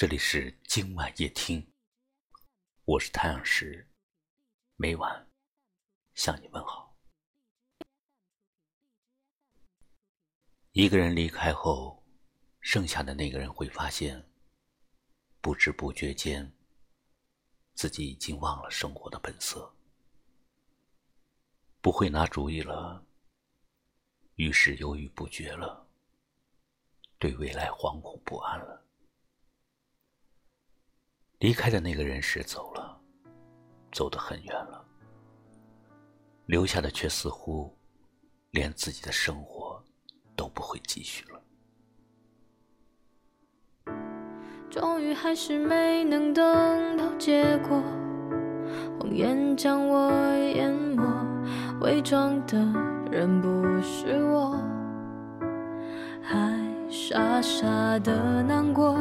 这里是今晚夜听，我是太阳石，每晚向你问好。一个人离开后，剩下的那个人会发现，不知不觉间，自己已经忘了生活的本色，不会拿主意了，于是犹豫不决了，对未来惶恐不安了。离开的那个人是走了，走得很远了，留下的却似乎连自己的生活都不会继续了。终于还是没能等到结果，谎言将我淹没，伪装的人不是我，还。傻傻的难过，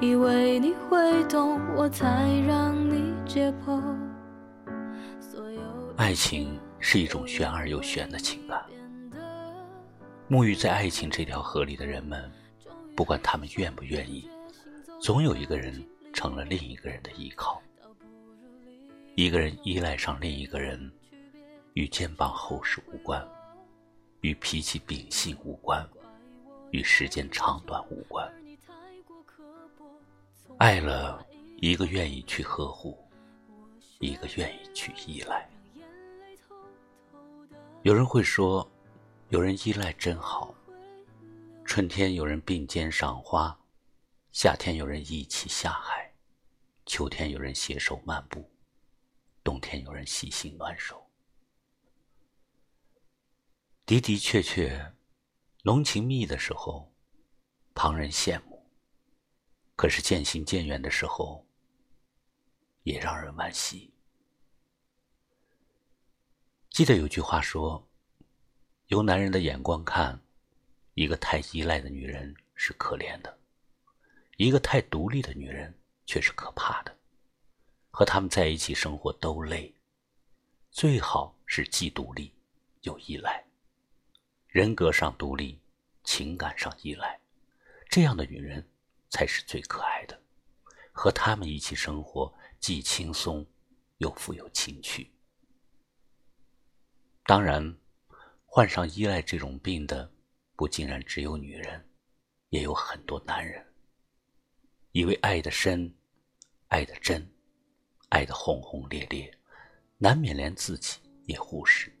以为你会懂，我才让你解剖。爱情是一种玄而又玄的情感。沐浴在爱情这条河里的人们，不管他们愿不愿意，总有一个人成了另一个人的依靠。一个人依赖上另一个人，与肩膀厚实无关，与脾气秉性无关。与时间长短无关，爱了一个愿意去呵护，一个愿意去依赖。有人会说，有人依赖真好。春天有人并肩赏花，夏天有人一起下海，秋天有人携手漫步，冬天有人细心暖手。的的确确。浓情蜜的时候，旁人羡慕；可是渐行渐远的时候，也让人惋惜。记得有句话说：“由男人的眼光看，一个太依赖的女人是可怜的，一个太独立的女人却是可怕的。和他们在一起生活都累，最好是既独立又依赖。”人格上独立，情感上依赖，这样的女人才是最可爱的。和他们一起生活，既轻松又富有情趣。当然，患上依赖这种病的，不竟然只有女人，也有很多男人。以为爱的深，爱的真，爱的轰轰烈烈，难免连自己也忽视。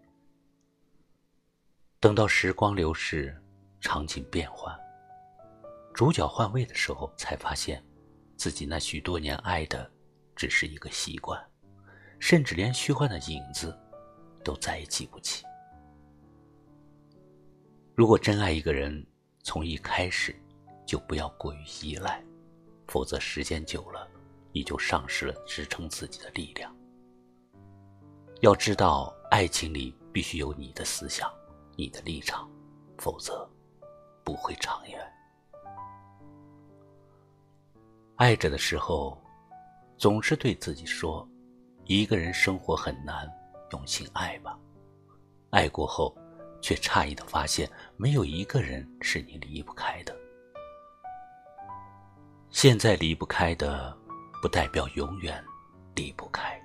等到时光流逝，场景变换，主角换位的时候，才发现，自己那许多年爱的，只是一个习惯，甚至连虚幻的影子，都再也记不起。如果真爱一个人，从一开始，就不要过于依赖，否则时间久了，你就丧失了支撑自己的力量。要知道，爱情里必须有你的思想。你的立场，否则不会长远。爱着的时候，总是对自己说：“一个人生活很难，用心爱吧。”爱过后，却诧异的发现，没有一个人是你离不开的。现在离不开的，不代表永远离不开。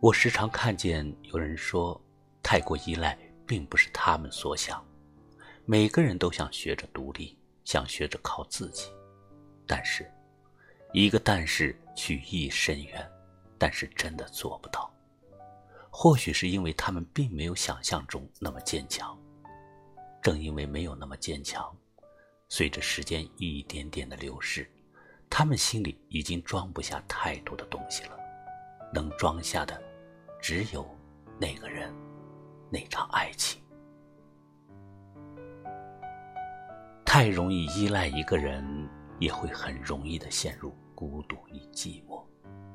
我时常看见有人说。太过依赖，并不是他们所想。每个人都想学着独立，想学着靠自己。但是，一个但是取意深远，但是真的做不到。或许是因为他们并没有想象中那么坚强。正因为没有那么坚强，随着时间一点点的流逝，他们心里已经装不下太多的东西了。能装下的，只有那个人。那场爱情，太容易依赖一个人，也会很容易的陷入孤独与寂寞；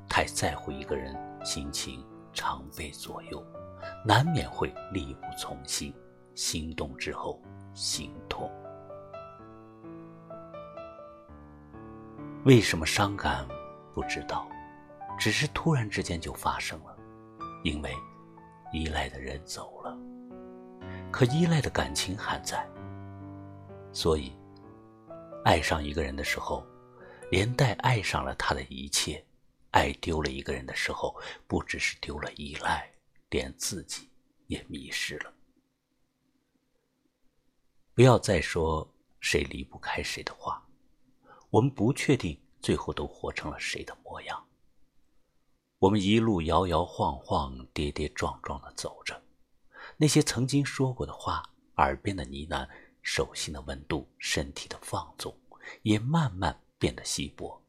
太在乎一个人，心情常被左右，难免会力不从心。心动之后，心痛。为什么伤感？不知道，只是突然之间就发生了，因为。依赖的人走了，可依赖的感情还在，所以爱上一个人的时候，连带爱上了他的一切；爱丢了一个人的时候，不只是丢了依赖，连自己也迷失了。不要再说谁离不开谁的话，我们不确定最后都活成了谁的模样。我们一路摇摇晃晃、跌跌撞撞的走着，那些曾经说过的话，耳边的呢喃，手心的温度，身体的放纵，也慢慢变得稀薄，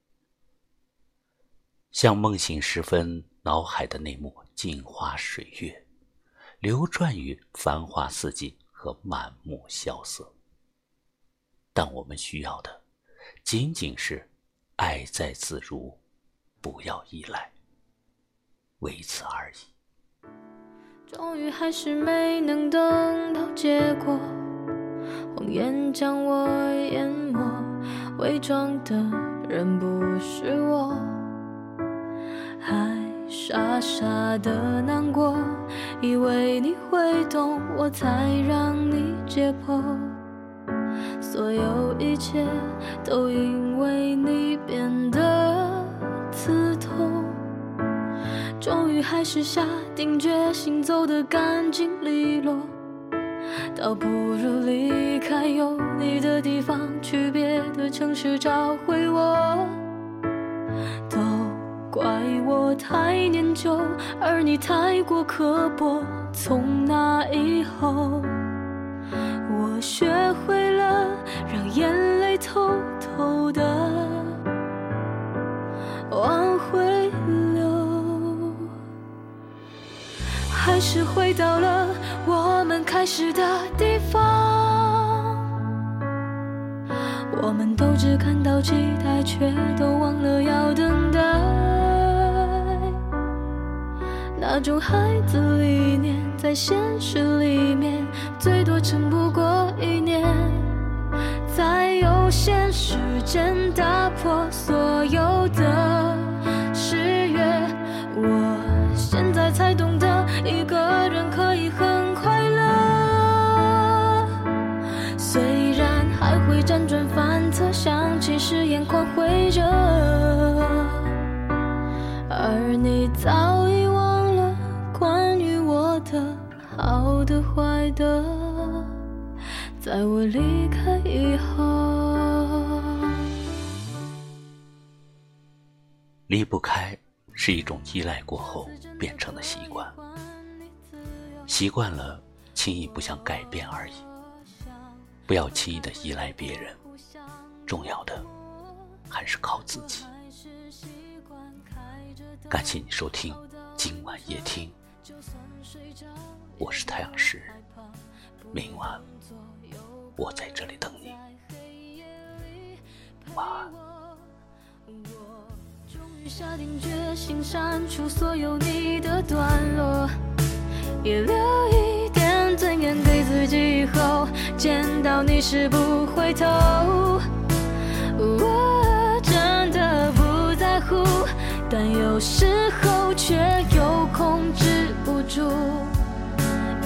像梦醒时分，脑海的那幕镜花水月，流转于繁华四季和满目萧瑟。但我们需要的，仅仅是爱在自如，不要依赖。为此而已。终于还是没能等到结果，谎言将我淹没，伪装的人不是我，还傻傻的难过，以为你会懂，我才让你解剖，所有一切都因为你变得终于还是下定决心走得干净利落，倒不如离开有你的地方，去别的城市找回我。都怪我太念旧，而你太过刻薄。从那以后，我学会还是回到了我们开始的地方，我们都只看到期待，却都忘了要等待。那种孩子理念，在现实里面，最多撑不过一年。在有限时间打破所有的誓约，我。一个人可以很快乐，虽然还会辗转反侧，想起时眼眶会热，而你早已忘了关于我的好的坏的，在我离开以后，离不开是一种依赖过后变成的习惯。习惯了，轻易不想改变而已。不要轻易的依赖别人，重要的还是靠自己。感谢你收听今晚夜听，我是太阳石，明晚我在这里等你，晚安。也留一点尊严给自己，以后见到你时不回头。我真的不在乎，但有时候却又控制不住，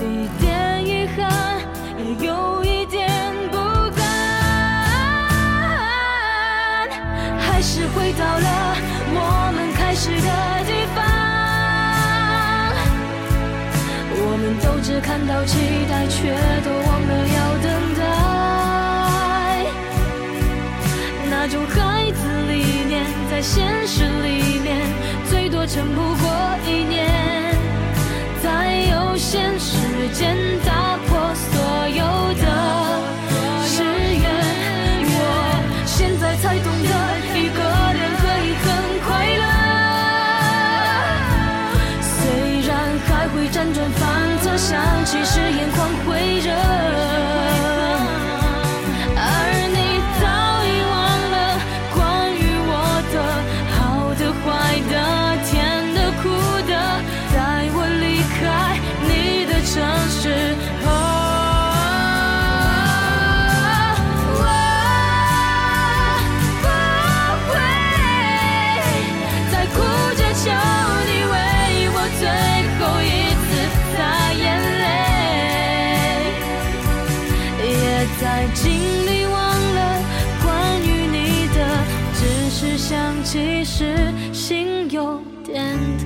一点遗憾，也有一点不甘，还是回到了我们开始的看到期待，却都忘了要等待。那种孩子理念，在现尽力忘了关于你的，只是想起时心有点痛。